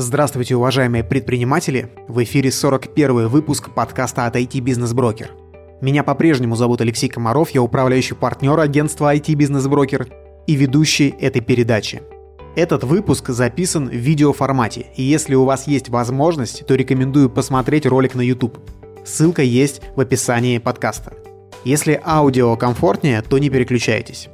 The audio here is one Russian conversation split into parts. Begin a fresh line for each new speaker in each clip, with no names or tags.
Здравствуйте, уважаемые предприниматели! В эфире 41 выпуск подкаста от IT Business Broker. Меня по-прежнему зовут Алексей Комаров, я управляющий партнер агентства IT Business Broker и ведущий этой передачи. Этот выпуск записан в видеоформате, и если у вас есть возможность, то рекомендую посмотреть ролик на YouTube. Ссылка есть в описании подкаста. Если аудио комфортнее, то не переключайтесь.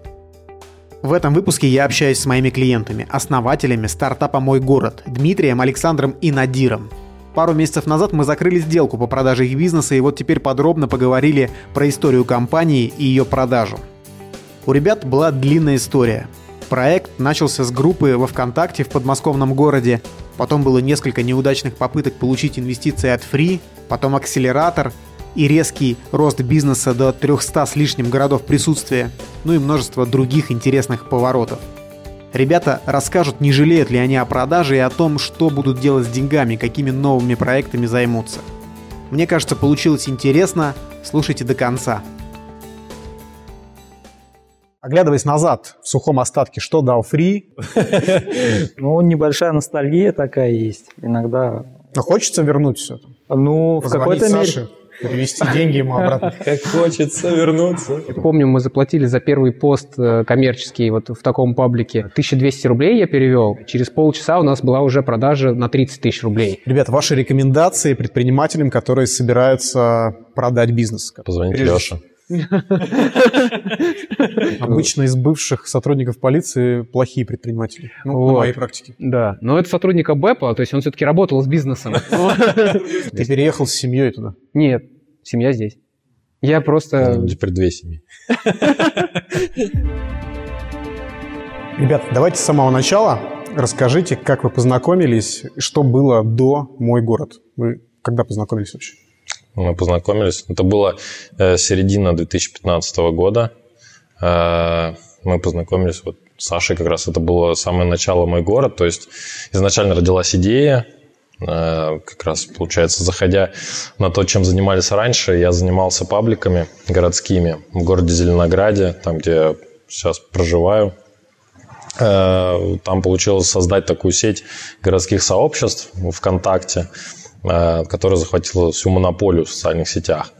В этом выпуске я общаюсь с моими клиентами, основателями стартапа «Мой город» Дмитрием, Александром и Надиром. Пару месяцев назад мы закрыли сделку по продаже их бизнеса и вот теперь подробно поговорили про историю компании и ее продажу. У ребят была длинная история. Проект начался с группы во ВКонтакте в подмосковном городе, потом было несколько неудачных попыток получить инвестиции от Free, потом акселератор – и резкий рост бизнеса до 300 с лишним городов присутствия, ну и множество других интересных поворотов. Ребята расскажут, не жалеют ли они о продаже и о том, что будут делать с деньгами, какими новыми проектами займутся. Мне кажется, получилось интересно. Слушайте до конца. Оглядываясь назад, в сухом остатке, что дал фри?
Ну, небольшая ностальгия такая есть. Иногда...
Но хочется вернуть все.
Ну, в какой-то мере
перевести деньги ему обратно.
Как хочется вернуться.
Помню, мы заплатили за первый пост э, коммерческий вот в таком паблике 1200 рублей я перевел. Через полчаса у нас была уже продажа на 30 тысяч рублей.
Ребята, ваши рекомендации предпринимателям, которые собираются продать бизнес?
Позвоните Леше.
Обычно из бывших сотрудников полиции плохие предприниматели. Ну, вот. на моей практике.
Да, но это сотрудник БЭПа, то есть он все-таки работал с бизнесом.
Ты переехал с семьей туда?
Нет, семья здесь. Я просто...
Ну, теперь две семьи.
Ребят, давайте с самого начала расскажите, как вы познакомились, что было до «Мой город». Вы когда познакомились вообще?
Мы познакомились. Это было э, середина 2015 года. Э, мы познакомились вот с Сашей как раз. Это было самое начало «Мой город». То есть изначально родилась идея, э, как раз, получается, заходя на то, чем занимались раньше, я занимался пабликами городскими в городе Зеленограде, там, где сейчас проживаю. Там получилось создать такую сеть городских сообществ ВКонтакте, которая захватила всю монополию в социальных сетях.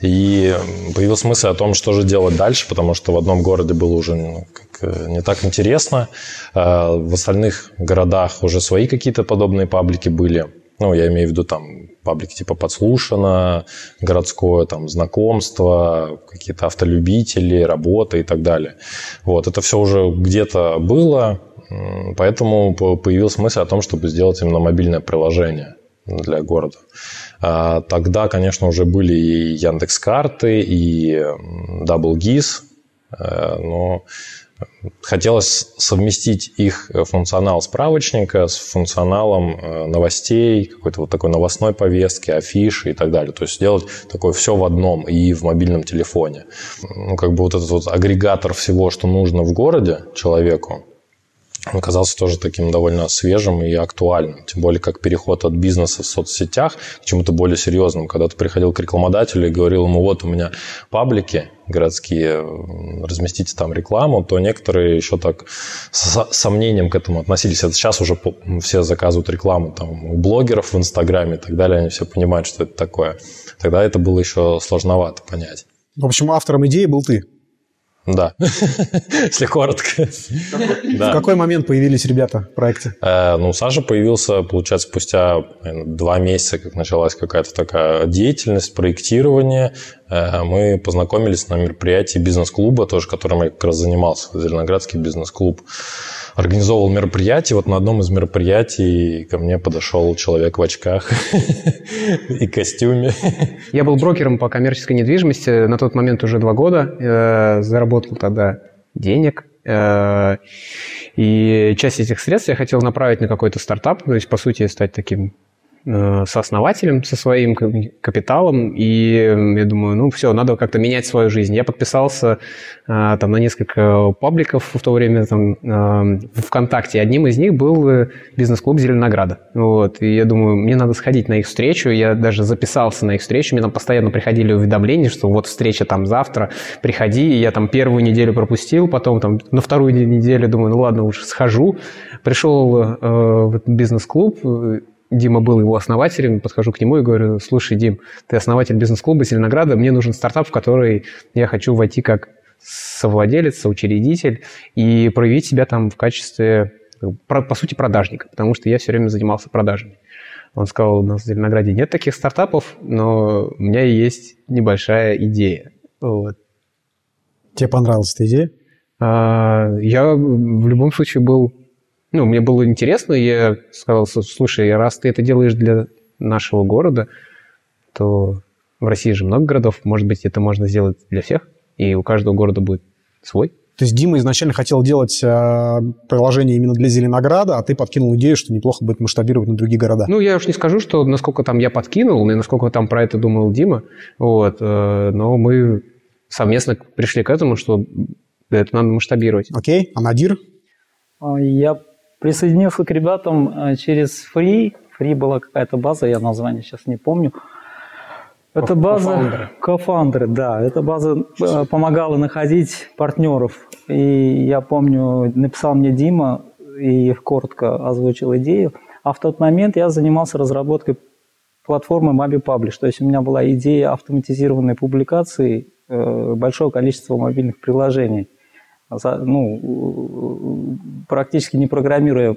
И появился мысль о том, что же делать дальше, потому что в одном городе было уже ну, э, не так интересно. Э, в остальных городах уже свои какие-то подобные паблики были. Ну, я имею в виду там паблики типа «Подслушано», городское там знакомство, какие-то автолюбители, работа и так далее. Вот, это все уже где-то было, поэтому появилась мысль о том, чтобы сделать именно мобильное приложение для города. А, тогда, конечно, уже были и Яндекс карты, и Double GIS, э, но хотелось совместить их функционал справочника с функционалом э, новостей, какой-то вот такой новостной повестки, афиши и так далее. То есть сделать такое все в одном и в мобильном телефоне. Ну, как бы вот этот вот агрегатор всего, что нужно в городе человеку, оказался тоже таким довольно свежим и актуальным. Тем более, как переход от бизнеса в соцсетях к чему-то более серьезному. Когда ты приходил к рекламодателю и говорил ему, вот у меня паблики городские, разместите там рекламу, то некоторые еще так с сомнением к этому относились. Это сейчас уже все заказывают рекламу там, у блогеров в Инстаграме и так далее, они все понимают, что это такое. Тогда это было еще сложновато понять.
В общем, автором идеи был ты.
Да, если коротко.
В какой момент появились ребята в проекте?
Э, ну, Саша появился, получается, спустя два месяца, как началась какая-то такая деятельность, проектирование. Э, мы познакомились на мероприятии бизнес-клуба, тоже которым я как раз занимался, Зеленоградский бизнес-клуб организовывал мероприятие. Вот на одном из мероприятий ко мне подошел человек в очках и костюме.
Я был брокером по коммерческой недвижимости. На тот момент уже два года. Э, заработал тогда денег. Э, и часть этих средств я хотел направить на какой-то стартап, то есть, по сути, стать таким сооснователем, со своим капиталом, и я думаю, ну все, надо как-то менять свою жизнь. Я подписался э, там на несколько пабликов в то время там э, ВКонтакте. Одним из них был бизнес-клуб Зеленограда. Вот. И я думаю, мне надо сходить на их встречу. Я даже записался на их встречу. Мне там постоянно приходили уведомления, что вот встреча там завтра, приходи. И я там первую неделю пропустил, потом там на вторую неделю думаю, ну ладно, уж схожу. Пришел э, в этот бизнес-клуб, Дима был его основателем, подхожу к нему и говорю, слушай, Дим, ты основатель бизнес-клуба Зеленограда, мне нужен стартап, в который я хочу войти как совладелец, соучредитель и проявить себя там в качестве, по сути, продажника, потому что я все время занимался продажами. Он сказал, у нас в Зеленограде нет таких стартапов, но у меня есть небольшая идея. Вот.
Тебе понравилась эта идея?
А, я в любом случае был ну, мне было интересно, и я сказал, слушай, раз ты это делаешь для нашего города, то в России же много городов, может быть, это можно сделать для всех, и у каждого города будет свой.
То есть Дима изначально хотел делать э, приложение именно для Зеленограда, а ты подкинул идею, что неплохо будет масштабировать на другие города.
Ну, я уж не скажу, что насколько там я подкинул, и насколько там про это думал Дима, вот, э, но мы совместно пришли к этому, что это надо масштабировать.
Окей, а Надир?
А, я Присоединился к ребятам э, через Free. Free была какая-то база, я название сейчас не помню. Это база... Кофаундеры, да. Эта база э, помогала находить партнеров. И я помню, написал мне Дима и коротко озвучил идею. А в тот момент я занимался разработкой платформы Mabi Publish. То есть у меня была идея автоматизированной публикации э, большого количества мобильных приложений ну, практически не программируя.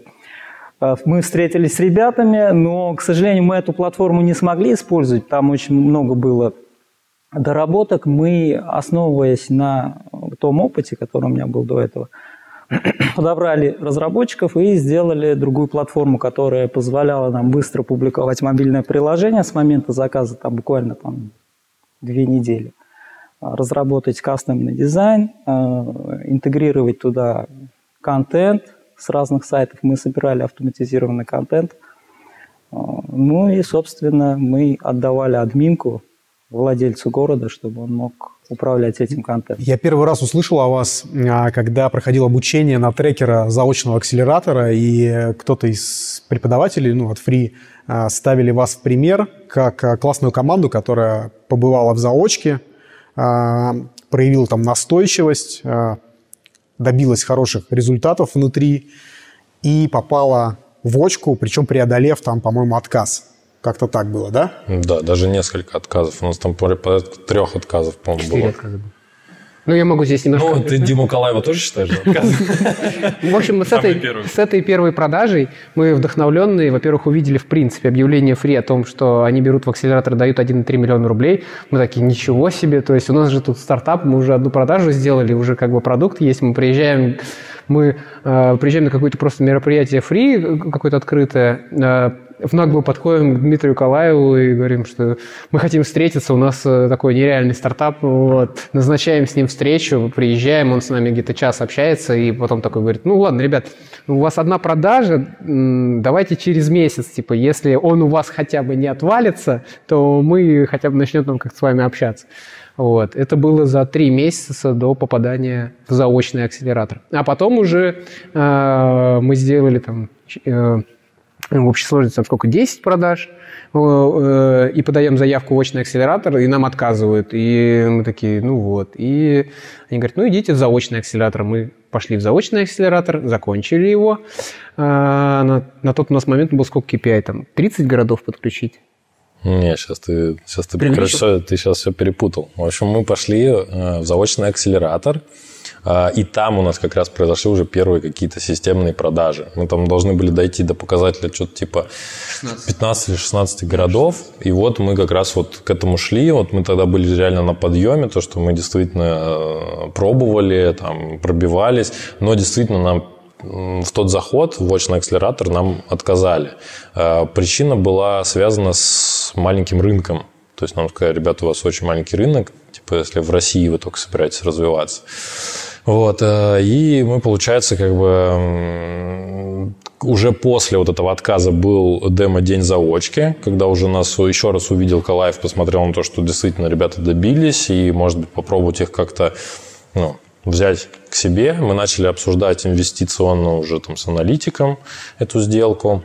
А, мы встретились с ребятами, но, к сожалению, мы эту платформу не смогли использовать. Там очень много было доработок. Мы, основываясь на том опыте, который у меня был до этого, подобрали разработчиков и сделали другую платформу, которая позволяла нам быстро публиковать мобильное приложение с момента заказа, там буквально там, две недели разработать кастомный дизайн, э, интегрировать туда контент с разных сайтов. Мы собирали автоматизированный контент. Э, ну и, собственно, мы отдавали админку владельцу города, чтобы он мог управлять этим контентом.
Я первый раз услышал о вас, а, когда проходил обучение на трекера заочного акселератора, и кто-то из преподавателей ну, от Free а, ставили вас в пример как а, классную команду, которая побывала в заочке, проявила там настойчивость, а, добилась хороших результатов внутри и попала в очку, причем преодолев там, по-моему, отказ. Как-то так было, да?
Да, даже несколько отказов. У нас там порядка трех отказов, по-моему, было. Отказа было.
Ну, я могу здесь немножко...
Ну, ты Диму Калаева тоже считаешь
В общем, с этой, первой продажей мы вдохновленные, во-первых, увидели, в принципе, объявление фри о том, что они берут в акселератор, дают 1,3 миллиона рублей. Мы такие, ничего себе, то есть у нас же тут стартап, мы уже одну продажу сделали, уже как бы продукт есть, мы приезжаем мы э, приезжаем на какое-то просто мероприятие фри, какое-то открытое, э, в наглую подходим к Дмитрию Калаеву и говорим, что мы хотим встретиться, у нас э, такой нереальный стартап, вот, назначаем с ним встречу, приезжаем, он с нами где-то час общается, и потом такой говорит, ну ладно, ребят, у вас одна продажа, давайте через месяц, типа, если он у вас хотя бы не отвалится, то мы хотя бы начнем там как-то с вами общаться. Вот. Это было за три месяца до попадания в заочный акселератор. А потом уже э, мы сделали там э, в общей сложности там сколько, 10 продаж, э, и подаем заявку в очный акселератор, и нам отказывают. И мы такие, ну вот. И они говорят, ну идите в заочный акселератор. Мы пошли в заочный акселератор, закончили его. А, на, на тот у нас момент был сколько KPI, там 30 городов подключить.
Не, сейчас ты, сейчас ты, короче, ты сейчас все перепутал. В общем, мы пошли э, в заочный акселератор, и там у нас как раз произошли уже первые какие-то системные продажи. Мы там должны были дойти до показателя что-то типа 15 или 16 городов. И вот мы как раз вот к этому шли. Вот мы тогда были реально на подъеме, то, что мы действительно э, пробовали, там, пробивались. Но действительно нам в тот заход в очный акселератор нам отказали. А, причина была связана с маленьким рынком. То есть нам сказали, ребята, у вас очень маленький рынок, типа если в России вы только собираетесь развиваться. Вот, э, и мы, получается, как бы уже после вот этого отказа был демо-день заочки, когда уже нас еще раз увидел Калаев, посмотрел на то, что действительно ребята добились, и, может быть, попробовать их как-то ну, взять к себе. Мы начали обсуждать инвестиционно уже там с аналитиком эту сделку.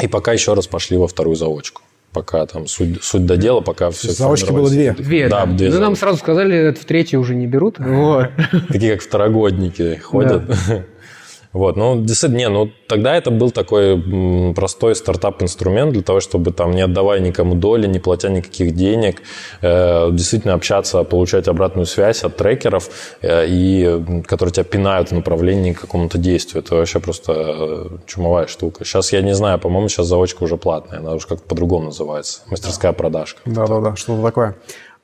И пока еще раз пошли во вторую заочку пока там суть, суть до дела, пока все
Заочки было две.
Две, да. да. две ну, нам сразу сказали, в третью уже не берут.
Вот. Такие, как второгодники ходят. Да. Вот, ну, действительно, не, ну, тогда это был такой простой стартап-инструмент для того, чтобы там не отдавая никому доли, не платя никаких денег, э, действительно общаться, получать обратную связь от трекеров, э, и, которые тебя пинают в направлении к какому-то действию. Это вообще просто э, чумовая штука. Сейчас я не знаю, по-моему, сейчас заочка уже платная, она уже как-то по-другому называется. Мастерская продажка.
Да-да-да, что-то такое.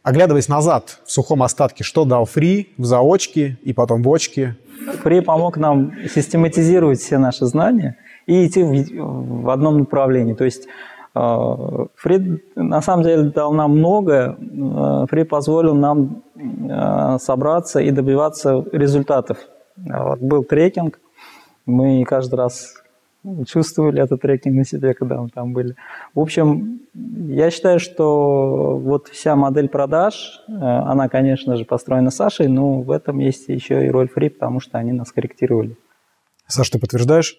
Оглядываясь назад в сухом остатке, что дал фри в заочке и потом в очке,
Фри помог нам систематизировать все наши знания и идти в, одном направлении. То есть э, Фри на самом деле дал нам многое. Э, Фри позволил нам э, собраться и добиваться результатов. Вот был трекинг, мы каждый раз чувствовали этот трекинг на себе, когда мы там были. В общем, я считаю, что вот вся модель продаж, э, она, конечно же, построена Сашей, но в этом есть еще и роль фри, потому что они нас корректировали.
Саш, ты подтверждаешь?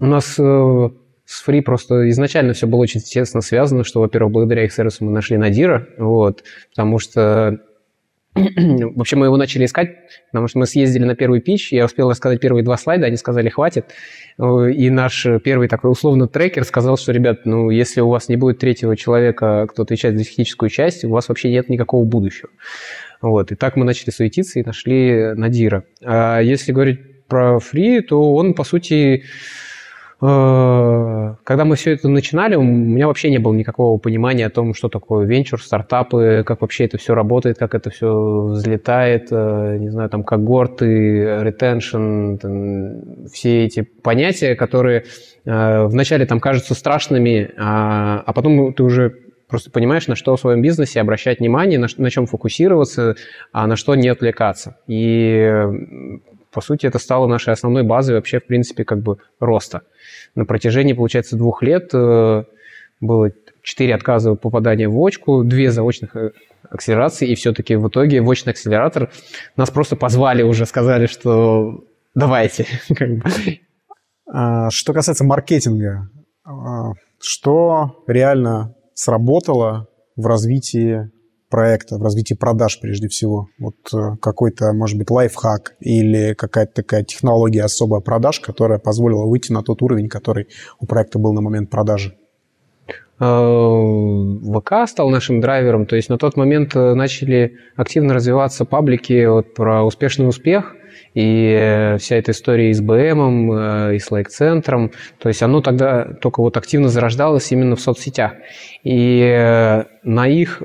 У нас э, с фри просто изначально все было очень тесно связано, что, во-первых, благодаря их сервису мы нашли Надира, вот, потому что Вообще мы его начали искать, потому что мы съездили на первый пич, я успел рассказать первые два слайда, они сказали «хватит». И наш первый такой условно трекер сказал, что, ребят, ну если у вас не будет третьего человека, кто отвечает за техническую часть, у вас вообще нет никакого будущего. Вот. И так мы начали суетиться и нашли Надира. А если говорить про фри, то он, по сути, когда мы все это начинали, у меня вообще не было никакого понимания о том, что такое венчур, стартапы, как вообще это все работает, как это все взлетает, э, не знаю, там когорты, ретеншн, все эти понятия, которые э, вначале там кажутся страшными, а, а потом ты уже просто понимаешь, на что в своем бизнесе обращать внимание, на, на чем фокусироваться, а на что не отвлекаться. И, по сути, это стало нашей основной базой вообще, в принципе, как бы роста на протяжении, получается, двух лет э, было четыре отказа попадания в очку, две заочных э, акселерации, и все-таки в итоге в очный акселератор нас просто позвали уже, сказали, что давайте.
А, что касается маркетинга, а, что реально сработало в развитии проекта, в развитии продаж прежде всего? Вот э, какой-то, может быть, лайфхак или какая-то такая технология особая продаж, которая позволила выйти на тот уровень, который у проекта был на момент продажи?
Э, ВК стал нашим драйвером, то есть на тот момент э, начали активно развиваться паблики вот, про успешный успех, и вся эта история и с БМом, и с лайк-центром, то есть оно тогда только вот активно зарождалось именно в соцсетях. И на их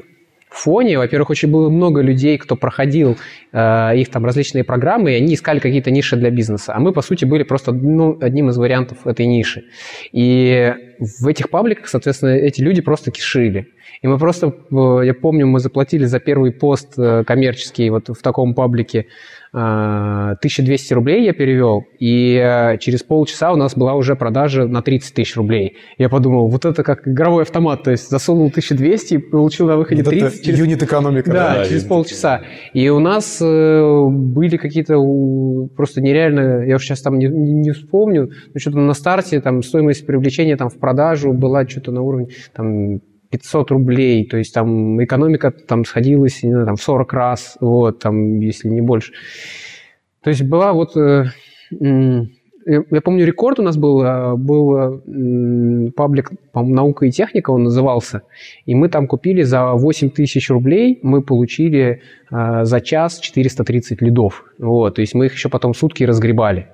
фоне, во-первых, очень было много людей, кто проходил э, их там различные программы, и они искали какие-то ниши для бизнеса. А мы, по сути, были просто ну, одним из вариантов этой ниши. И в этих пабликах, соответственно, эти люди просто кишили. И мы просто, э, я помню, мы заплатили за первый пост э, коммерческий вот в таком паблике 1200 э, рублей я перевел, и через полчаса у нас была уже продажа на 30 тысяч рублей. Я подумал, вот это как игровой автомат, то есть засунул 1200 и получил на выходе 30.
Это через... юнит экономика.
Да, да через полчаса. И у нас были какие-то просто нереально, я уже сейчас там не, не вспомню, но что-то на старте там стоимость привлечения там в продажу была что-то на уровне там 500 рублей, то есть там экономика там сходилась не знаю, там, в 40 раз, вот, там, если не больше. То есть была вот... Э, я помню, рекорд у нас был, э, был паблик, «Наука и техника» он назывался, и мы там купили за 8 тысяч рублей, мы получили э, за час 430 лидов. Вот, то есть мы их еще потом сутки разгребали.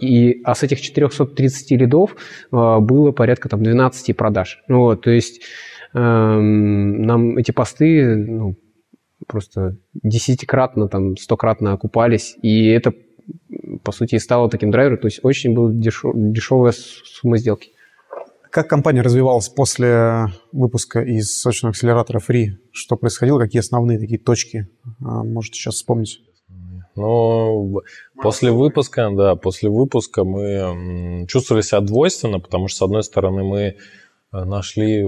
И, а с этих 430 лидов было порядка там 12 продаж. Вот, то есть нам эти посты ну, просто десятикратно, там, стократно окупались, и это, по сути, и стало таким драйвером, то есть очень была дешев, дешевая сумма сделки.
Как компания развивалась после выпуска из сочного акселератора Free? Что происходило? Какие основные такие точки? А, можете сейчас вспомнить?
Ну, после выпуска, да, после выпуска мы чувствовали себя двойственно, потому что, с одной стороны, мы нашли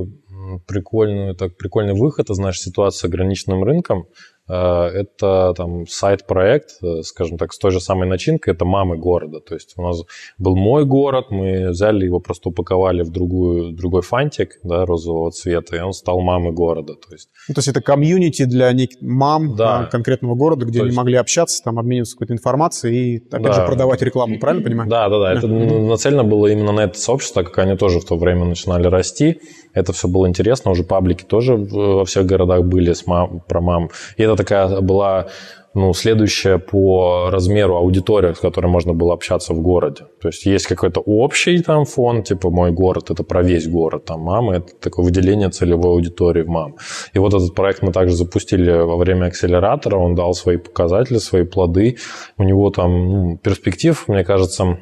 прикольную, так, прикольный выход из нашей ситуации с ограниченным рынком, это там сайт-проект, э, скажем так, с той же самой начинкой, это мамы города. То есть у нас был мой город, мы взяли его, просто упаковали в другую, другой фантик да, розового цвета, и он стал мамой города. То есть,
ну, то есть это комьюнити для мам да. конкретного города, где то они есть... могли общаться, там обмениваться какой-то информацией и, опять да. же, продавать рекламу, правильно понимаю?
Да, да, да. Это нацелено было именно на это сообщество, как они тоже в то время начинали расти. Это все было интересно, уже паблики тоже во всех городах были с мам, про мам. И это такая была ну, следующая по размеру аудитория, с которой можно было общаться в городе. То есть есть какой-то общий там фон, типа мой город, это про весь город, там мама, это такое выделение целевой аудитории в мам. И вот этот проект мы также запустили во время акселератора, он дал свои показатели, свои плоды. У него там ну, перспектив, мне кажется,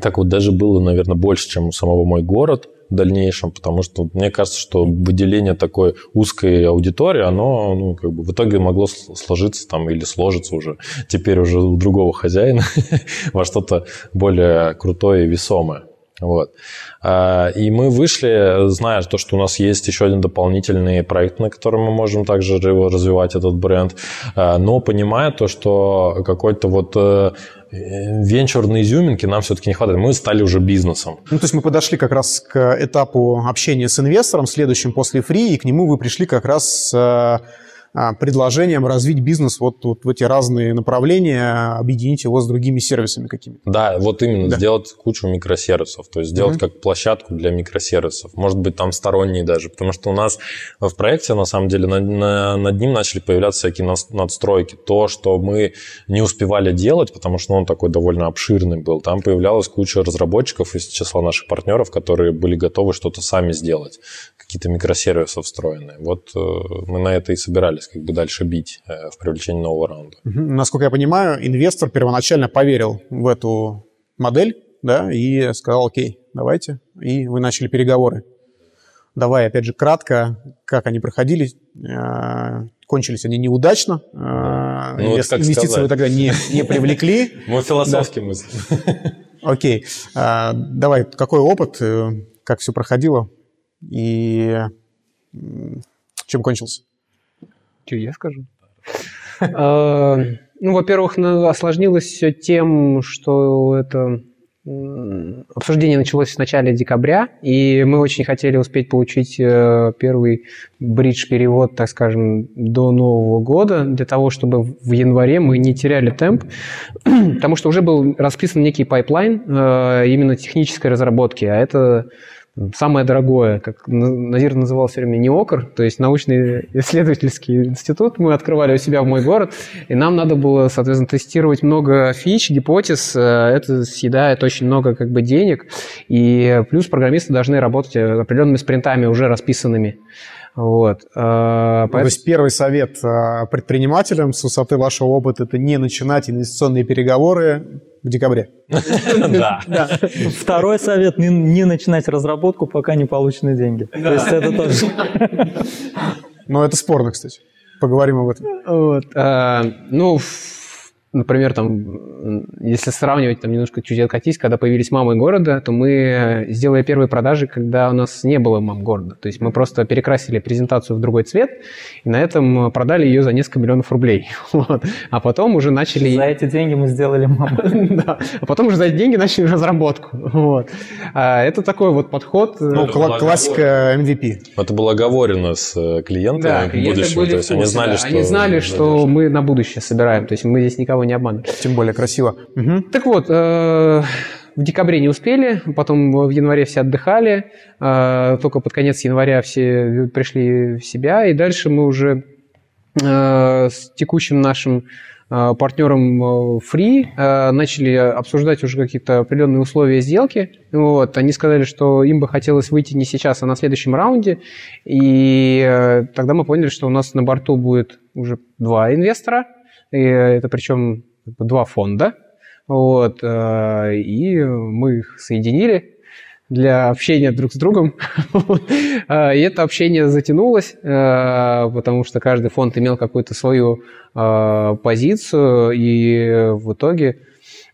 так вот даже было, наверное, больше, чем у самого мой город в дальнейшем, потому что мне кажется, что выделение такой узкой аудитории, оно ну, как бы в итоге могло сложиться там или сложиться уже теперь уже у другого хозяина во что-то более крутое и весомое. Вот. А, и мы вышли, зная то, что у нас есть еще один дополнительный проект, на котором мы можем также развивать этот бренд, а, но понимая то, что какой-то вот э, венчурной изюминки нам все-таки не хватает. Мы стали уже бизнесом.
Ну, то есть мы подошли как раз к этапу общения с инвестором, следующим после фри, и к нему вы пришли как раз с э, предложением развить бизнес вот, вот в эти разные направления, объединить его с другими сервисами какими-то.
Да, вот именно, да. сделать кучу микросервисов, то есть сделать угу. как площадку для микросервисов, может быть, там сторонние даже, потому что у нас в проекте, на самом деле, на, на, над ним начали появляться всякие надстройки. То, что мы не успевали делать, потому что он такой довольно обширный был, там появлялась куча разработчиков из числа наших партнеров, которые были готовы что-то сами сделать, какие-то микросервисы встроенные. Вот э, мы на это и собирались как бы дальше бить э, в привлечении нового раунда.
Угу. Насколько я понимаю, инвестор первоначально поверил в эту модель, да, и сказал, окей, давайте, и вы начали переговоры. Давай, опять же, кратко, как они проходили. Э, кончились они неудачно. Э, ну, Инвест... Инвестиции вы тогда не, не привлекли.
Мы философски мыслим.
Окей. Давай, какой опыт, как все проходило и чем кончился?
Что я скажу? А, ну, во-первых, осложнилось все тем, что это обсуждение началось в начале декабря, и мы очень хотели успеть получить э, первый bridge-перевод, так скажем, до Нового года, для того, чтобы в январе мы не теряли темп, потому что уже был расписан некий pipeline э, именно технической разработки, а это самое дорогое, как Назир называл все время НИОКР, то есть научный исследовательский институт, мы открывали у себя в мой город, и нам надо было, соответственно, тестировать много фич, гипотез, э, это съедает очень много как бы денег, и плюс программисты должны работать определенными спринтами, уже расписанными. Вот.
Поэтому... То есть первый совет э, предпринимателям с высоты вашего опыта – это не начинать инвестиционные переговоры в декабре.
Да. Второй совет – не начинать разработку, пока не получены деньги. То есть это тоже…
Но это спорно, кстати. Поговорим об этом. Вот.
А, ну, например, там, если сравнивать, там, немножко чуть откатись, когда появились мамы города, то мы сделали первые продажи, когда у нас не было мам города. То есть мы просто перекрасили презентацию в другой цвет, и на этом продали ее за несколько миллионов рублей. Вот. А потом уже начали...
За эти деньги мы сделали маму.
да. А потом уже за эти деньги начали разработку. Вот. А это такой вот подход...
Э, ну, кла- классика MVP.
Это было оговорено с э, клиентами будущем. То есть они знали, да. что...
Они знали, что мы на будущее собираем. То есть мы здесь никого не обманывать.
Тем более красиво.
Угу. Так вот, э, в декабре не успели, потом в январе все отдыхали, э, только под конец января все пришли в себя, и дальше мы уже э, с текущим нашим партнером Free начали обсуждать уже какие-то определенные условия сделки. Вот. Они сказали, что им бы хотелось выйти не сейчас, а на следующем раунде. И тогда мы поняли, что у нас на борту будет уже два инвестора – и это причем два фонда. Вот, э, и мы их соединили. для общения друг с другом. И это общение затянулось, потому что каждый фонд имел какую-то свою позицию, и в итоге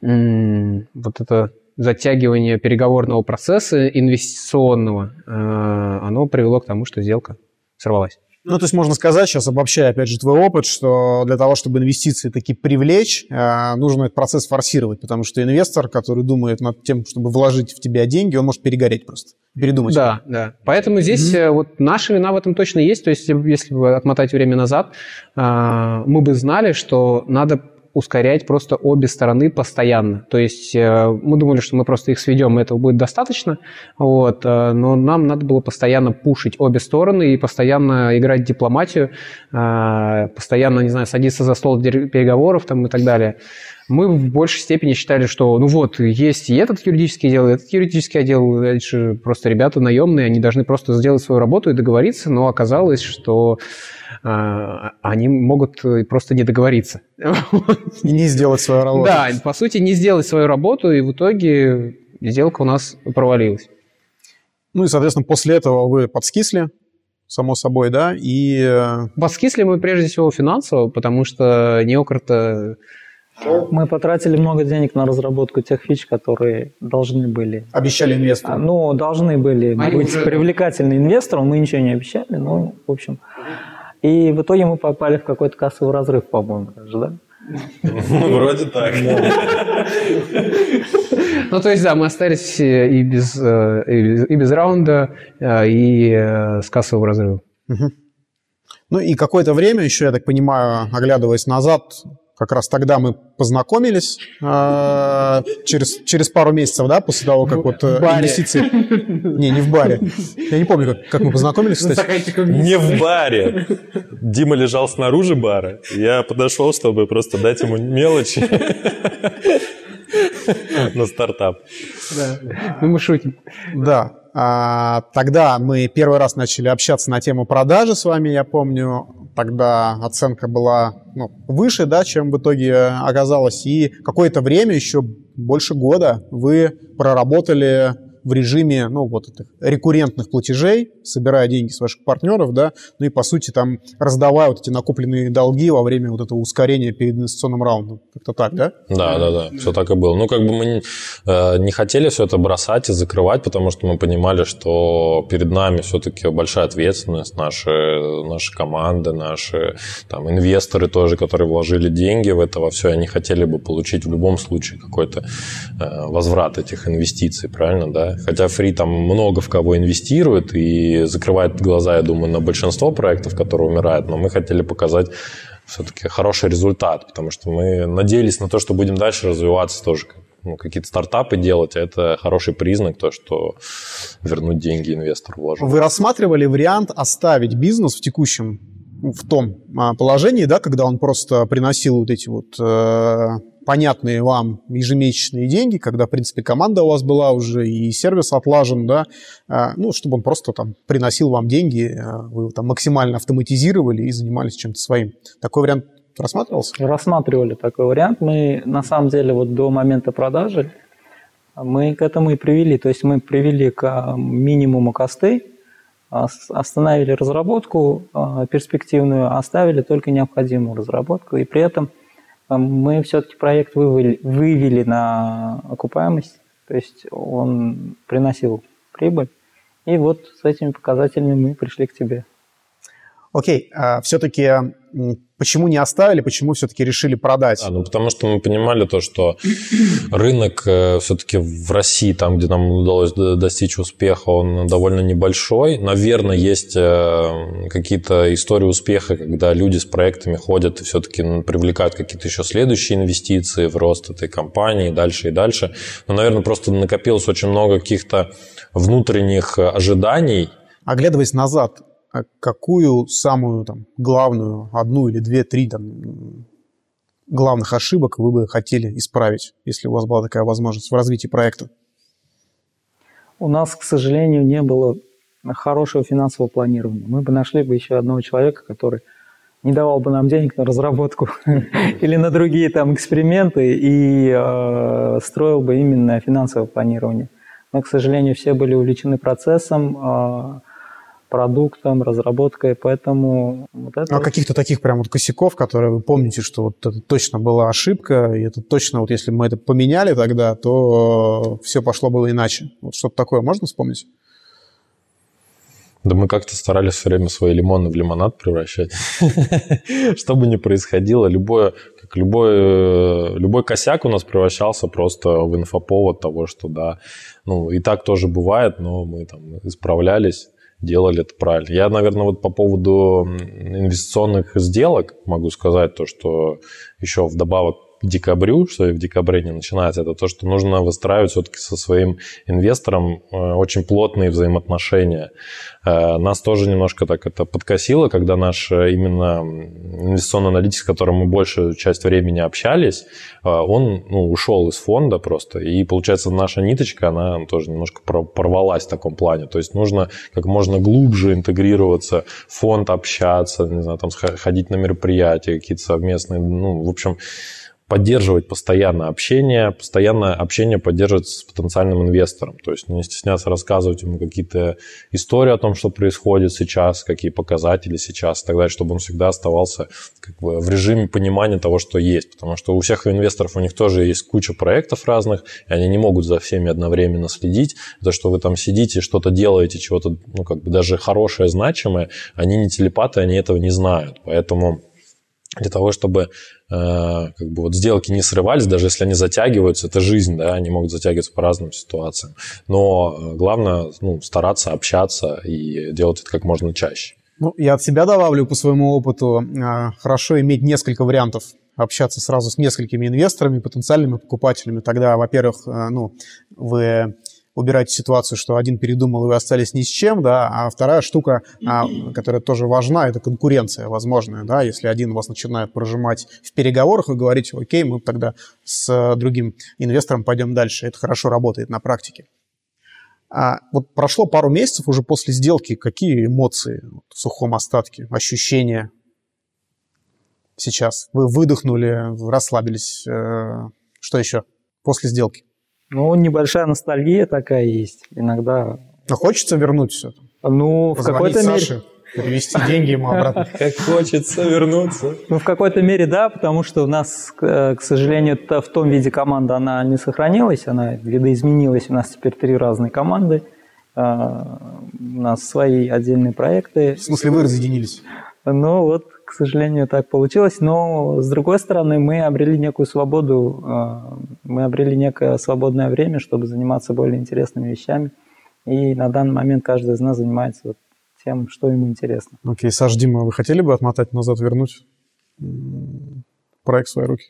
вот это затягивание переговорного процесса инвестиционного, оно привело к тому, что сделка сорвалась.
Ну, то есть можно сказать, сейчас обобщая, опять же, твой опыт, что для того, чтобы инвестиции таки привлечь, э, нужно этот процесс форсировать, потому что инвестор, который думает над тем, чтобы вложить в тебя деньги, он может перегореть просто, передумать.
Да, да. Поэтому здесь mm-hmm. вот наша вина в этом точно есть. То есть если бы отмотать время назад, э, мы бы знали, что надо ускорять просто обе стороны постоянно. То есть э, мы думали, что мы просто их сведем, и этого будет достаточно, вот, э, но нам надо было постоянно пушить обе стороны и постоянно играть дипломатию, э, постоянно, не знаю, садиться за стол переговоров там, и так далее. Мы в большей степени считали, что ну вот, есть и этот юридический отдел, и этот юридический отдел, дальше просто ребята наемные, они должны просто сделать свою работу и договориться, но оказалось, что а, они могут просто не договориться.
И не сделать свою работу.
Да, по сути, не сделать свою работу, и в итоге сделка у нас провалилась.
Ну и, соответственно, после этого вы подскисли, само собой, да, и...
Э, подскисли мы прежде всего финансово, потому что неокр-то
мы потратили много денег на разработку тех фич, которые должны были...
Обещали инвесторам.
Ну, должны были Они быть уже... привлекательны инвесторам. Мы ничего не обещали, но, в общем... И в итоге мы попали в какой-то кассовый разрыв, по-моему, даже, да?
Вроде так.
Ну, то есть, да, мы остались и без, э, и без раунда, э, и э, с кассовым разрывом.
Ну и какое-то время еще, я так понимаю, оглядываясь назад, как раз тогда мы познакомились э, через, через пару месяцев, да, после того, как вот э, инвестиции... Не, не в баре. Я не помню, как, как мы познакомились, кстати.
Не в баре. Дима лежал снаружи бара. Я подошел, чтобы просто дать ему мелочи на стартап.
Да, ну мы шутим.
Да. А, тогда мы первый раз начали общаться на тему продажи с вами, я помню тогда оценка была ну, выше, да, чем в итоге оказалось. И какое-то время, еще больше года, вы проработали в режиме, ну, вот этих рекуррентных платежей, собирая деньги с ваших партнеров, да, ну и, по сути, там, раздавая вот эти накопленные долги во время вот этого ускорения перед инвестиционным раундом. Как-то так, да?
Да, да, да, все так и было. Ну, как бы мы не, э, не хотели все это бросать и закрывать, потому что мы понимали, что перед нами все-таки большая ответственность, наши, наши команды, наши там инвесторы тоже, которые вложили деньги в это во все, они хотели бы получить в любом случае какой-то э, возврат этих инвестиций, правильно, да? Хотя Free там много в кого инвестирует и закрывает глаза, я думаю, на большинство проектов, которые умирают, но мы хотели показать все-таки хороший результат, потому что мы надеялись на то, что будем дальше развиваться тоже, ну, какие-то стартапы делать, а это хороший признак, то, что вернуть деньги инвестору вложил.
Вы рассматривали вариант оставить бизнес в текущем в том а, положении, да, когда он просто приносил вот эти вот э, понятные вам ежемесячные деньги, когда, в принципе, команда у вас была уже и сервис отлажен, да, э, ну, чтобы он просто там приносил вам деньги, э, вы его там максимально автоматизировали и занимались чем-то своим. Такой вариант рассматривался?
Рассматривали такой вариант. Мы, на самом деле, вот до момента продажи мы к этому и привели. То есть мы привели к минимуму косты, остановили разработку а, перспективную, оставили только необходимую разработку, и при этом а, мы все-таки проект вывели, вывели на окупаемость, то есть он приносил прибыль, и вот с этими показателями мы пришли к тебе.
Окей, а все-таки Почему не оставили, почему все-таки решили продать?
А, ну, потому что мы понимали то, что рынок э, все-таки в России, там, где нам удалось достичь успеха, он довольно небольшой. Наверное, есть э, какие-то истории успеха, когда люди с проектами ходят и все-таки привлекают какие-то еще следующие инвестиции в рост этой компании, дальше и дальше. Но, наверное, просто накопилось очень много каких-то внутренних ожиданий.
Оглядываясь назад, а какую самую там, главную, одну или две, три там, главных ошибок вы бы хотели исправить, если у вас была такая возможность в развитии проекта?
У нас, к сожалению, не было хорошего финансового планирования. Мы бы нашли бы еще одного человека, который не давал бы нам денег на разработку или на другие там эксперименты и э, строил бы именно финансовое планирование. но, к сожалению, все были увлечены процессом, а, продуктом, разработкой, поэтому
вот это... А каких-то таких прям вот косяков, которые вы помните, что вот это точно была ошибка, и это точно вот если мы это поменяли тогда, то все пошло было иначе. Вот что-то такое можно вспомнить?
Да мы как-то старались все время свои лимоны в лимонад превращать. Что бы ни происходило, любое, как любой, любой косяк у нас превращался просто в инфоповод того, что да, ну и так тоже бывает, но мы там исправлялись делали это правильно. Я, наверное, вот по поводу инвестиционных сделок могу сказать то, что еще вдобавок декабрю, что и в декабре не начинается, это то, что нужно выстраивать все-таки со своим инвестором э, очень плотные взаимоотношения. Э, нас тоже немножко так это подкосило, когда наш э, именно инвестиционный аналитик, с которым мы большую часть времени общались, он ну, ушел из фонда просто, и получается наша ниточка, она тоже немножко порвалась в таком плане. То есть нужно как можно глубже интегрироваться в фонд, общаться, не знаю, там ходить на мероприятия какие-то совместные, ну, в общем, поддерживать постоянно общение, постоянно общение поддерживать с потенциальным инвестором. То есть не стесняться рассказывать ему какие-то истории о том, что происходит сейчас, какие показатели сейчас и так далее, чтобы он всегда оставался как бы в режиме понимания того, что есть. Потому что у всех инвесторов у них тоже есть куча проектов разных, и они не могут за всеми одновременно следить. То, что вы там сидите, что-то делаете, чего-то, ну, как бы даже хорошее, значимое, они не телепаты, они этого не знают. Поэтому для того, чтобы как бы вот сделки не срывались, даже если они затягиваются, это жизнь, да, они могут затягиваться по разным ситуациям. Но э, главное ну, стараться общаться и делать это как можно чаще.
Ну, я от себя добавлю по своему опыту. Э, хорошо иметь несколько вариантов общаться сразу с несколькими инвесторами, потенциальными покупателями. Тогда, во-первых, ну, вы убирать ситуацию, что один передумал, и вы остались ни с чем, да, а вторая штука, а, которая тоже важна, это конкуренция возможная, да, если один вас начинает прожимать в переговорах, вы говорите, окей, мы тогда с другим инвестором пойдем дальше, это хорошо работает на практике. А вот прошло пару месяцев уже после сделки, какие эмоции в сухом остатке, ощущения сейчас? Вы выдохнули, расслабились, э, что еще после сделки?
Ну, небольшая ностальгия такая есть. Иногда...
Но хочется вернуть все.
Ну, в какой-то мере...
Перевести деньги ему обратно.
Как хочется вернуться.
Ну, в какой-то мере, да, потому что у нас, к сожалению, в том виде команда она не сохранилась, она видоизменилась. У нас теперь три разные команды. А, у нас свои отдельные проекты.
В смысле, вы разъединились?
Ну, вот к сожалению, так получилось. Но, с другой стороны, мы обрели некую свободу, а, мы обрели некое свободное время, чтобы заниматься более интересными вещами. И на данный момент каждый из нас занимается вот тем, что ему интересно.
Окей, okay. Саш, Дима, вы хотели бы отмотать назад, вернуть проект в свои руки?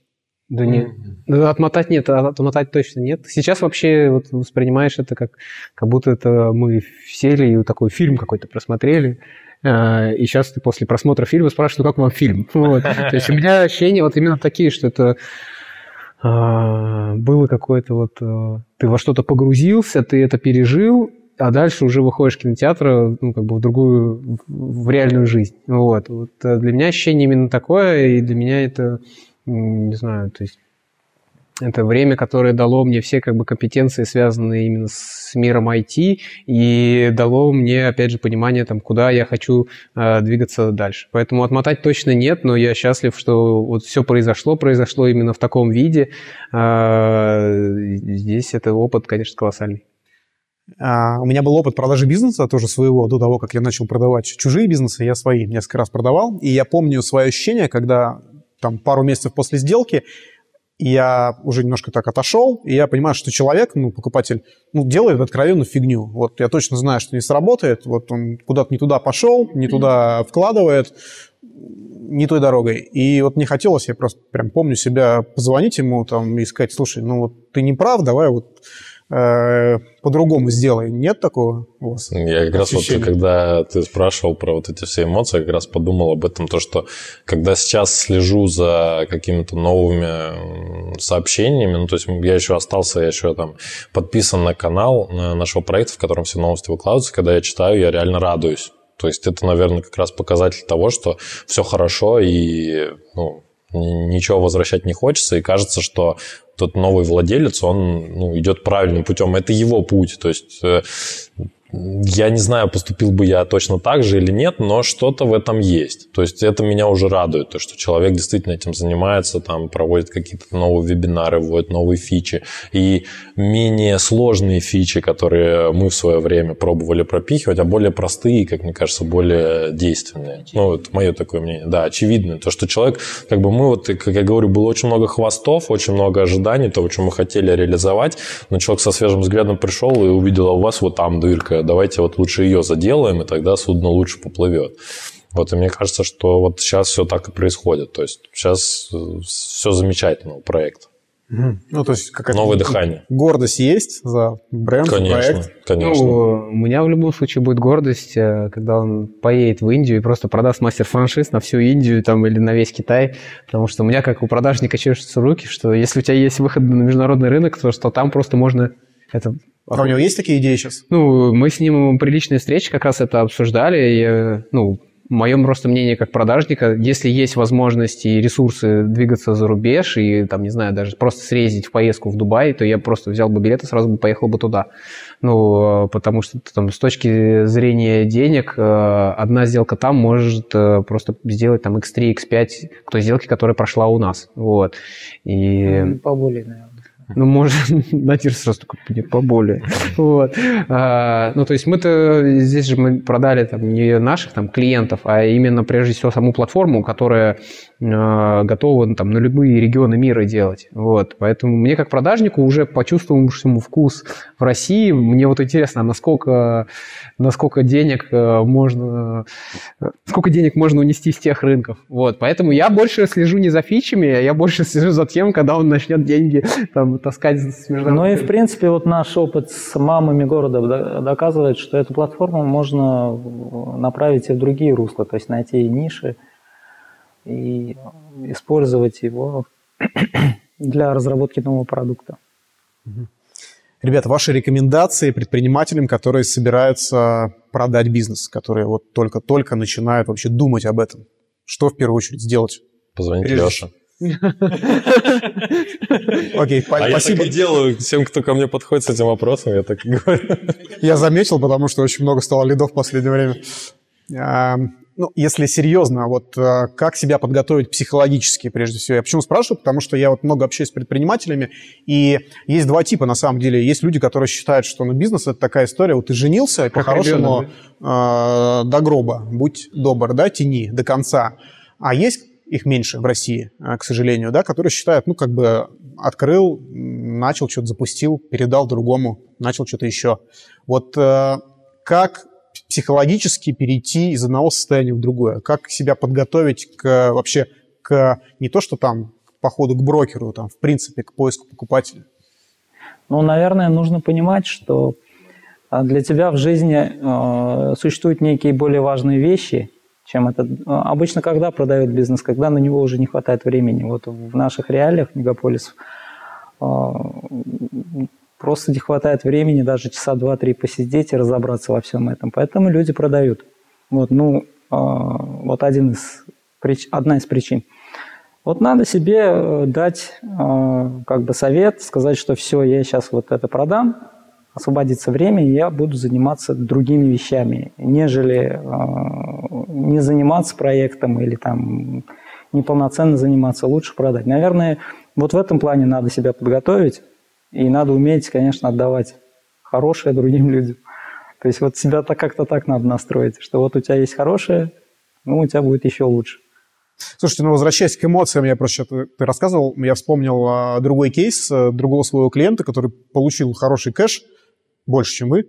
Да нет. Mm-hmm. Отмотать нет, а отмотать точно нет. Сейчас вообще вот воспринимаешь это как, как будто это мы сели и такой фильм какой-то просмотрели. Э, и сейчас ты после просмотра фильма спрашиваешь, ну как вам фильм? Вот. То есть у меня ощущения вот именно такие, что это а, было какое-то вот... Э, ты во что-то погрузился, ты это пережил, а дальше уже выходишь в кинотеатр, ну, как бы в другую, в реальную жизнь. Вот. вот э, для меня ощущение именно такое, и для меня это, не знаю, то есть это время, которое дало мне все как бы компетенции, связанные именно с миром IT, и дало мне, опять же, понимание, там, куда я хочу э, двигаться дальше. Поэтому отмотать точно нет, но я счастлив, что вот все произошло, произошло именно в таком виде. Э, здесь это опыт, конечно, колоссальный.
Uh, у меня был опыт продажи бизнеса, тоже своего, до того, как я начал продавать чужие бизнесы, я свои несколько раз продавал. И я помню свое ощущение, когда там пару месяцев после сделки и я уже немножко так отошел, и я понимаю, что человек, ну, покупатель, ну, делает откровенную фигню. Вот я точно знаю, что не сработает, вот он куда-то не туда пошел, не туда вкладывает, не той дорогой. И вот мне хотелось, я просто прям помню себя, позвонить ему там и сказать, слушай, ну вот ты не прав, давай вот по-другому сделай. Нет такого у вас?
Я как раз вот, когда ты спрашивал про вот эти все эмоции, я как раз подумал об этом, то, что когда сейчас слежу за какими-то новыми сообщениями, ну, то есть я еще остался, я еще там подписан на канал нашего проекта, в котором все новости выкладываются, когда я читаю, я реально радуюсь. То есть это, наверное, как раз показатель того, что все хорошо и ну, ничего возвращать не хочется, и кажется, что тот новый владелец, он ну, идет правильным путем. Это его путь. То есть э, я не знаю, поступил бы я точно так же или нет, но что-то в этом есть. То есть это меня уже радует, то, что человек действительно этим занимается, там проводит какие-то новые вебинары, вводит новые фичи. И менее сложные фичи, которые мы в свое время пробовали пропихивать, а более простые, как мне кажется, более действенные. Ну, это мое такое мнение. Да, очевидно. То, что человек, как бы мы вот, как я говорю, было очень много хвостов, очень много ожиданий, того, что мы хотели реализовать, но человек со свежим взглядом пришел и увидел, а у вас вот там дырка, давайте вот лучше ее заделаем, и тогда судно лучше поплывет. Вот, и мне кажется, что вот сейчас все так и происходит. То есть сейчас э, все замечательно у проекта.
Ну, то есть какая-то
Новое дыхание.
гордость есть за бренд,
конечно,
проект?
Конечно,
Ну, у меня в любом случае будет гордость, э, когда он поедет в Индию и просто продаст мастер франшиз на всю Индию там, или на весь Китай, потому что у меня, как у продажника, чешутся руки, что если у тебя есть выход на международный рынок, то что там просто можно это
А у него есть такие идеи сейчас?
Ну, мы с ним при личной встрече как раз это обсуждали. И, э, ну, мое просто мнение как продажника, если есть возможности и ресурсы двигаться за рубеж и, там, не знаю, даже просто срезать в поездку в Дубай, то я просто взял бы билет и сразу бы поехал бы туда. Ну, э, потому что там с точки зрения денег э, одна сделка там может просто сделать там x3, x5 к той сделке, которая прошла у нас. Вот. И...
Поболее, наверное.
Ну, может, Натир сразу такой, нет, поболее. Вот. А, ну, то есть мы-то здесь же мы продали там не наших там клиентов, а именно прежде всего саму платформу, которая э, готова ну, там на любые регионы мира делать. Вот. Поэтому мне как продажнику, уже почувствовавшему вкус в России, мне вот интересно, а насколько, насколько денег э, можно, сколько денег можно унести с тех рынков. Вот. Поэтому я больше слежу не за фичами, а я больше слежу за тем, когда он начнет деньги там, таскать с международных...
Ну и, в принципе, вот наш опыт с мамами города до- доказывает, что эту платформу можно направить и в другие русла, то есть найти ниши и использовать его для разработки нового продукта.
Ребята, ваши рекомендации предпринимателям, которые собираются продать бизнес, которые вот только-только начинают вообще думать об этом. Что в первую очередь сделать?
Позвоните
Прежде
Леше.
Окей,
А я
спасибо.
так и делаю всем, кто ко мне подходит с этим вопросом, я так и говорю.
Я заметил, потому что очень много стало лидов в последнее время. А, Ну, если серьезно, вот а, как себя подготовить психологически, прежде всего? Я почему спрашиваю? Потому что я вот много общаюсь с предпринимателями, и есть два типа, на самом деле. Есть люди, которые считают, что ну, бизнес – это такая история, вот ты женился, и по-хорошему а, до гроба, будь добр, да, тяни до конца. А есть их меньше в России, а, к сожалению, да, которые считают, ну, как бы открыл, начал что-то запустил, передал другому, начал что-то еще. Вот э, как психологически перейти из одного состояния в другое? Как себя подготовить к вообще к не то, что там к походу к брокеру, там, в принципе, к поиску покупателя?
Ну, наверное, нужно понимать, что а, для тебя в жизни э, существуют некие более важные вещи, чем это. А, Обычно когда продают бизнес, когда на него уже не хватает времени. Вот в наших реалиях мегаполисов а, просто не хватает времени даже часа два-три посидеть и разобраться во всем этом. Поэтому люди продают. Вот, ну, а, вот один из, прич- одна из причин. Вот надо себе э, дать э, как бы совет, сказать, что все, я сейчас вот это продам, освободится время, и я буду заниматься другими вещами, нежели э, не заниматься проектом или там неполноценно заниматься, лучше продать. Наверное, вот в этом плане надо себя подготовить, и надо уметь, конечно, отдавать хорошее другим людям. То есть вот себя так как-то так надо настроить, что вот у тебя есть хорошее, ну, у тебя будет еще лучше.
Слушайте, ну, возвращаясь к эмоциям, я просто что-то ты рассказывал, я вспомнил а, другой кейс а, другого своего клиента, который получил хороший кэш, больше, чем вы,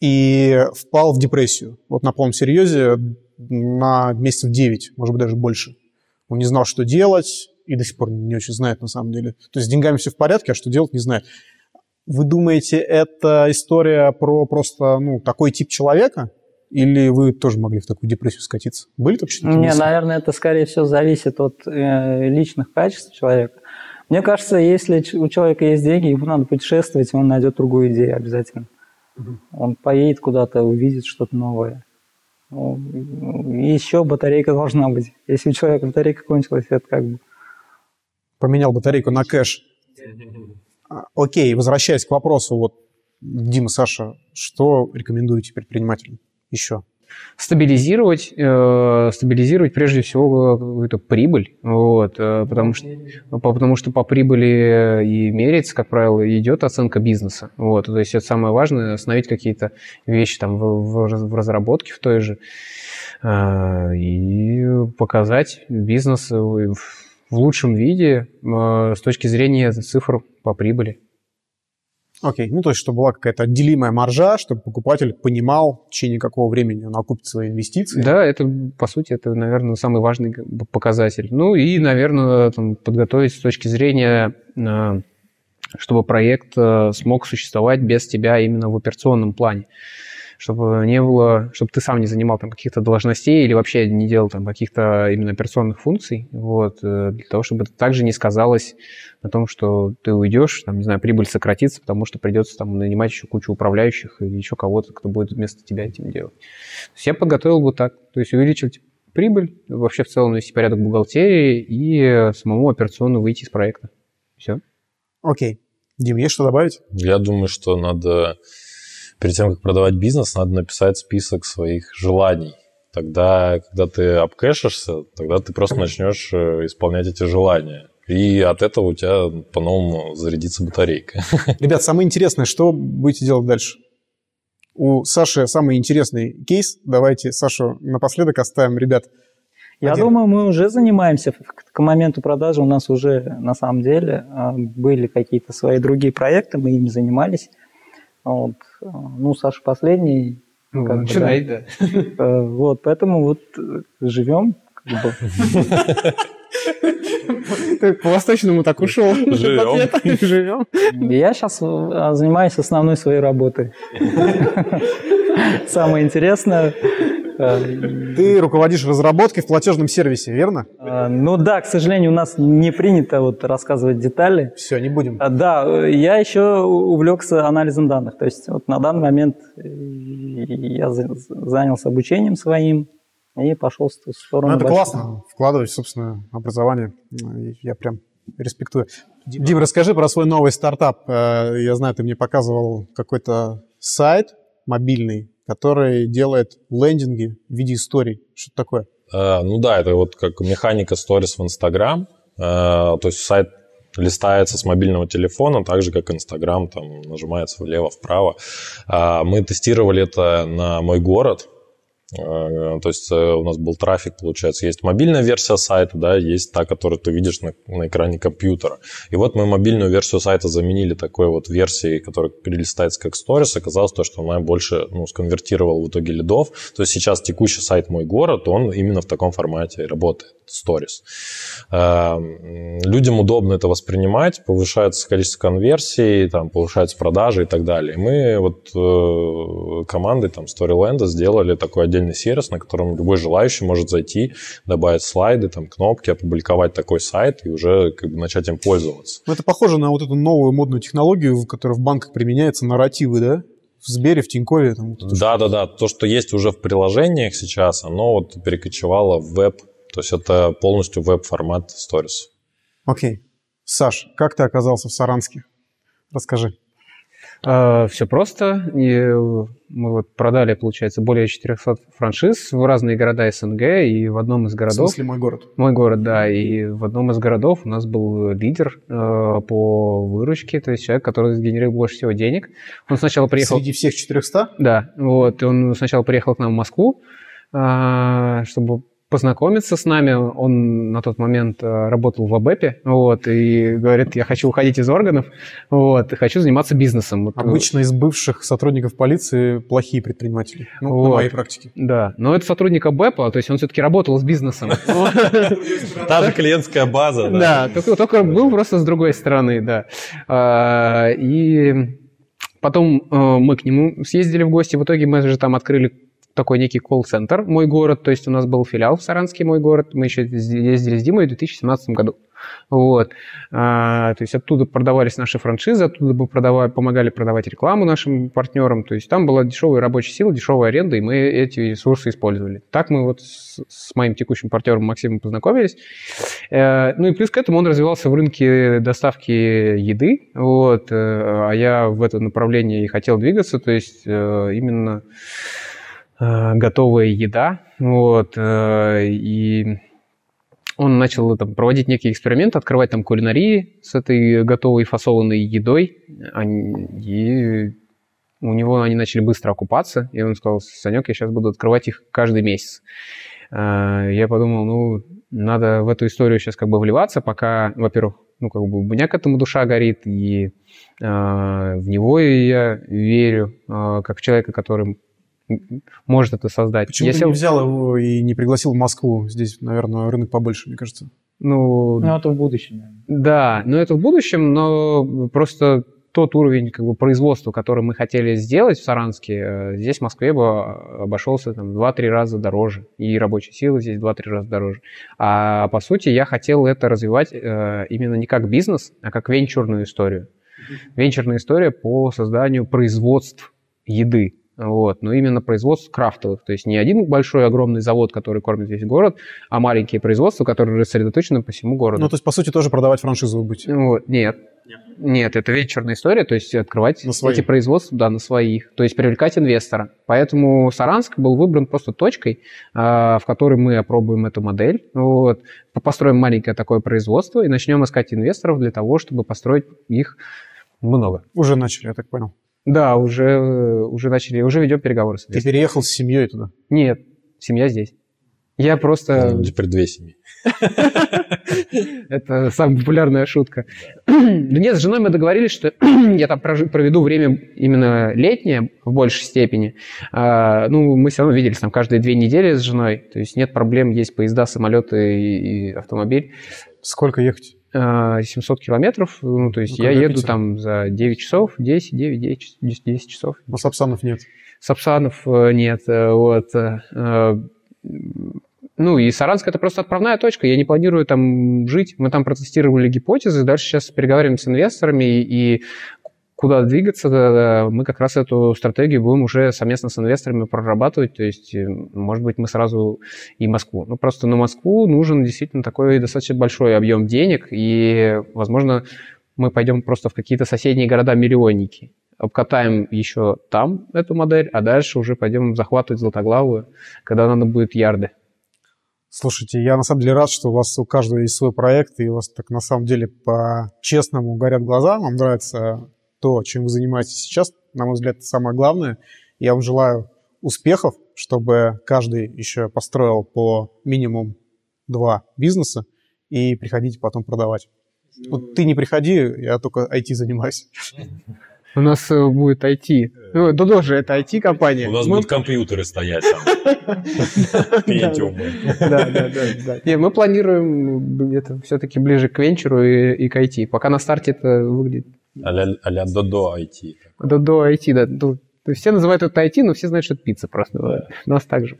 и впал в депрессию. Вот на полном серьезе на месяцев 9, может быть, даже больше. Он не знал, что делать, и до сих пор не очень знает на самом деле. То есть с деньгами все в порядке, а что делать, не знает. Вы думаете, это история про просто ну, такой тип человека? Или вы тоже могли в такую депрессию скатиться? Были вообще такие
Не,
мысли?
наверное, это скорее всего зависит от э, личных качеств человека. Мне кажется, если у человека есть деньги, ему надо путешествовать, он найдет другую идею обязательно. Он поедет куда-то, увидит что-то новое. Ну, еще батарейка должна быть. Если у человека батарейка кончилась, это как бы
поменял батарейку на кэш. А, окей, возвращаясь к вопросу, вот, Дима, Саша, что рекомендуете предпринимателям еще?
стабилизировать, э, стабилизировать прежде всего какую-то прибыль, вот, э, потому, что, потому что по прибыли и меряется, как правило, идет оценка бизнеса. Вот, то есть это самое важное, остановить какие-то вещи там в, в разработке в той же э, и показать бизнес в лучшем виде э, с точки зрения цифр по прибыли.
Окей, okay. ну то есть, чтобы была какая-то отделимая маржа, чтобы покупатель понимал, в течение какого времени он окупит свои инвестиции.
Да, это, по сути, это, наверное, самый важный показатель. Ну и, наверное, там, подготовить с точки зрения, э, чтобы проект э, смог существовать без тебя именно в операционном плане чтобы не было, чтобы ты сам не занимал там каких-то должностей или вообще не делал там каких-то именно операционных функций, вот, э, для того, чтобы это также не сказалось на том, что ты уйдешь, там, не знаю, прибыль сократится, потому что придется там нанимать еще кучу управляющих или еще кого-то, кто будет вместо тебя этим делать. То есть я подготовил бы так, то есть увеличить прибыль, вообще в целом вести порядок бухгалтерии и самому операционно выйти из проекта. Все.
Окей. Дим, есть что добавить?
Я думаю, что надо перед тем, как продавать бизнес, надо написать список своих желаний. Тогда, когда ты обкэшишься, тогда ты просто начнешь э, исполнять эти желания. И от этого у тебя по-новому зарядится батарейка.
Ребят, самое интересное, что будете делать дальше? У Саши самый интересный кейс. Давайте Сашу напоследок оставим, ребят.
Я один. думаю, мы уже занимаемся. К моменту продажи у нас уже на самом деле а, были какие-то свои другие проекты, мы ими занимались. Вот. Ну, Саша последний.
Ну, как начинай, да.
да. Э, вот, поэтому вот э, живем. Как бы.
Ты по-восточному так ушел.
Живем.
Живем. Я сейчас э, занимаюсь основной своей работой. Самое интересное,
ты руководишь разработкой в платежном сервисе, верно?
А, ну да, к сожалению, у нас не принято вот рассказывать детали.
Все, не будем.
А, да, я еще увлекся анализом данных. То есть вот на данный момент э, я занялся обучением своим и пошел в сторону.
Ну, это классно, вкладывать в собственное образование. Я прям респектую. Дим, расскажи про свой новый стартап. Э, я знаю, ты мне показывал какой-то сайт мобильный, который делает лендинги в виде историй. Что это такое?
Uh, ну да, это вот как механика сторис в Инстаграм. Uh, то есть сайт листается с мобильного телефона, так же, как Инстаграм, там нажимается влево-вправо. Uh, мы тестировали это на мой город, Э, то есть э, у нас был трафик, получается, есть мобильная версия сайта, да, есть та, которую ты видишь на, на экране компьютера. И вот мы мобильную версию сайта заменили такой вот версией, которая перелистается как сторис. Оказалось то, что она больше ну, сконвертировала в итоге лидов. То есть сейчас текущий сайт «Мой город», он именно в таком формате работает, сторис. Эм, людям удобно это воспринимать, повышается количество конверсий, там, повышаются продажи и так далее. Мы вот э, командой там Storyland сделали такой отдельный отдельный сервис, на котором любой желающий может зайти, добавить слайды, там, кнопки, опубликовать такой сайт и уже как бы начать им пользоваться.
Ну, это похоже на вот эту новую модную технологию, которая в банках применяется, нарративы, да? в Сбере, в Тинькове. Там,
вот да, да, да. То, что есть уже в приложениях сейчас, оно вот перекочевало в веб. То есть это полностью веб-формат Stories.
Окей. Саш, как ты оказался в Саранске? Расскажи.
А, Все просто. И мы вот продали, получается, более 400 франшиз в разные города СНГ, и в одном из городов...
В смысле мой город?
Мой город, да. И в одном из городов у нас был лидер э, по выручке, то есть человек, который сгенерил больше всего денег. Он сначала приехал...
Среди всех 400?
Да. Вот. Он сначала приехал к нам в Москву, э, чтобы познакомиться с нами. Он на тот момент э, работал в АБЭПе, вот, и говорит, я хочу уходить из органов, вот, и хочу заниматься бизнесом.
Обычно из бывших сотрудников полиции плохие предприниматели, ну, вот. на моей практике.
Да, но это сотрудник АБЭПа, то есть он все-таки работал с бизнесом.
Та же клиентская база.
Да, только был просто с другой стороны, да. А, и Потом э, мы к нему съездили в гости, в итоге мы же там открыли такой некий колл-центр «Мой город», то есть у нас был филиал в Саранске «Мой город», мы еще ездили с Димой в 2017 году. Вот. А, то есть оттуда продавались наши франшизы, оттуда мы продавали, помогали продавать рекламу нашим партнерам. То есть там была дешевая рабочая сила, дешевая аренда, и мы эти ресурсы использовали. Так мы вот с, с моим текущим партнером Максимом познакомились. Э, ну и плюс к этому он развивался в рынке доставки еды, вот, э, а я в это направление и хотел двигаться, то есть э, именно готовая еда, вот, э, и он начал там, проводить некий эксперимент, открывать там кулинарии с этой готовой фасованной едой. И у него они начали быстро окупаться. И он сказал, Санек, я сейчас буду открывать их каждый месяц. Я подумал, ну, надо в эту историю сейчас как бы вливаться, пока, во-первых, ну, как бы у меня к этому душа горит, и э, в него я верю, э, как человека, который может это создать.
Почему Если... ты не взял его и не пригласил в Москву? Здесь, наверное, рынок побольше, мне кажется.
Ну, ну это в будущем.
Да, но это в будущем, но просто тот уровень как бы, производства, который мы хотели сделать в Саранске, э, здесь в Москве бы обошелся там, 2-3 раза дороже. И рабочая сила здесь 2-3 раза дороже. А по сути я хотел это развивать э, именно не как бизнес, а как венчурную историю. Венчурная история по созданию производств еды. Вот. Но именно производство крафтовых. То есть не один большой огромный завод, который кормит весь город, а маленькие производства, которые рассредоточены по всему городу.
Ну, то есть, по сути, тоже продавать франшизу вы будете?
Вот. Нет. Нет. Нет, это вечерная история, то есть открывать на эти производства, да, на своих, то есть привлекать инвестора. Поэтому Саранск был выбран просто точкой, а, в которой мы опробуем эту модель, вот, построим маленькое такое производство и начнем искать инвесторов для того, чтобы построить их много.
Уже начали, я так понял.
Да, уже, уже начали, уже ведем переговоры.
Ты переехал с семьей туда?
Нет, семья здесь. Я просто...
Ну, теперь две семьи.
Это самая популярная шутка. Нет, с женой мы договорились, что я там проведу время именно летнее в большей степени. А, ну, мы все равно виделись там каждые две недели с женой. То есть нет проблем, есть поезда, самолеты и автомобиль.
Сколько ехать?
700 километров, ну, то есть ну, я еду Питер? там за 9 часов, 10, 9, 9, 10, 10 часов.
Но Сапсанов нет?
Сапсанов э, нет, э, вот. Э, ну, и Саранск это просто отправная точка, я не планирую там жить. Мы там протестировали гипотезы, дальше сейчас переговариваем с инвесторами, и куда двигаться, мы как раз эту стратегию будем уже совместно с инвесторами прорабатывать. То есть, э, может быть, мы сразу и Москву. Ну, просто на Москву нужен действительно такой достаточно большой объем денег, и, возможно, мы пойдем просто в какие-то соседние города-миллионники. Обкатаем еще там эту модель, а дальше уже пойдем захватывать Златоглавую, когда надо будет ярды.
Слушайте, я на самом деле рад, что у вас у каждого есть свой проект, и у вас так на самом деле по-честному горят глаза. Вам нравится то, чем вы занимаетесь сейчас, на мой взгляд, это самое главное. Я вам желаю успехов, чтобы каждый еще построил по минимум два бизнеса и приходите потом продавать. Вот ты не приходи, я только IT занимаюсь.
У нас э, будет IT. Ну, Дудо же это IT-компания.
У нас мы... будут компьютеры стоять там.
Да, да, да. Не, мы планируем это все-таки ближе к венчуру и к IT. Пока на старте это выглядит
а-ля Додо IT.
Додо IT, да. Ну, все называют это IT, но все знают, что это пицца просто. Да. У нас так же.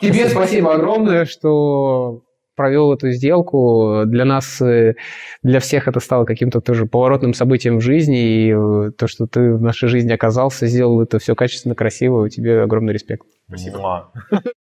Тебе спасибо огромное, что провел эту сделку. Для нас, э, для всех это стало каким-то тоже поворотным событием в жизни. И э, то, что ты в нашей жизни оказался, сделал это все качественно, красиво. Тебе огромный респект.
Спасибо.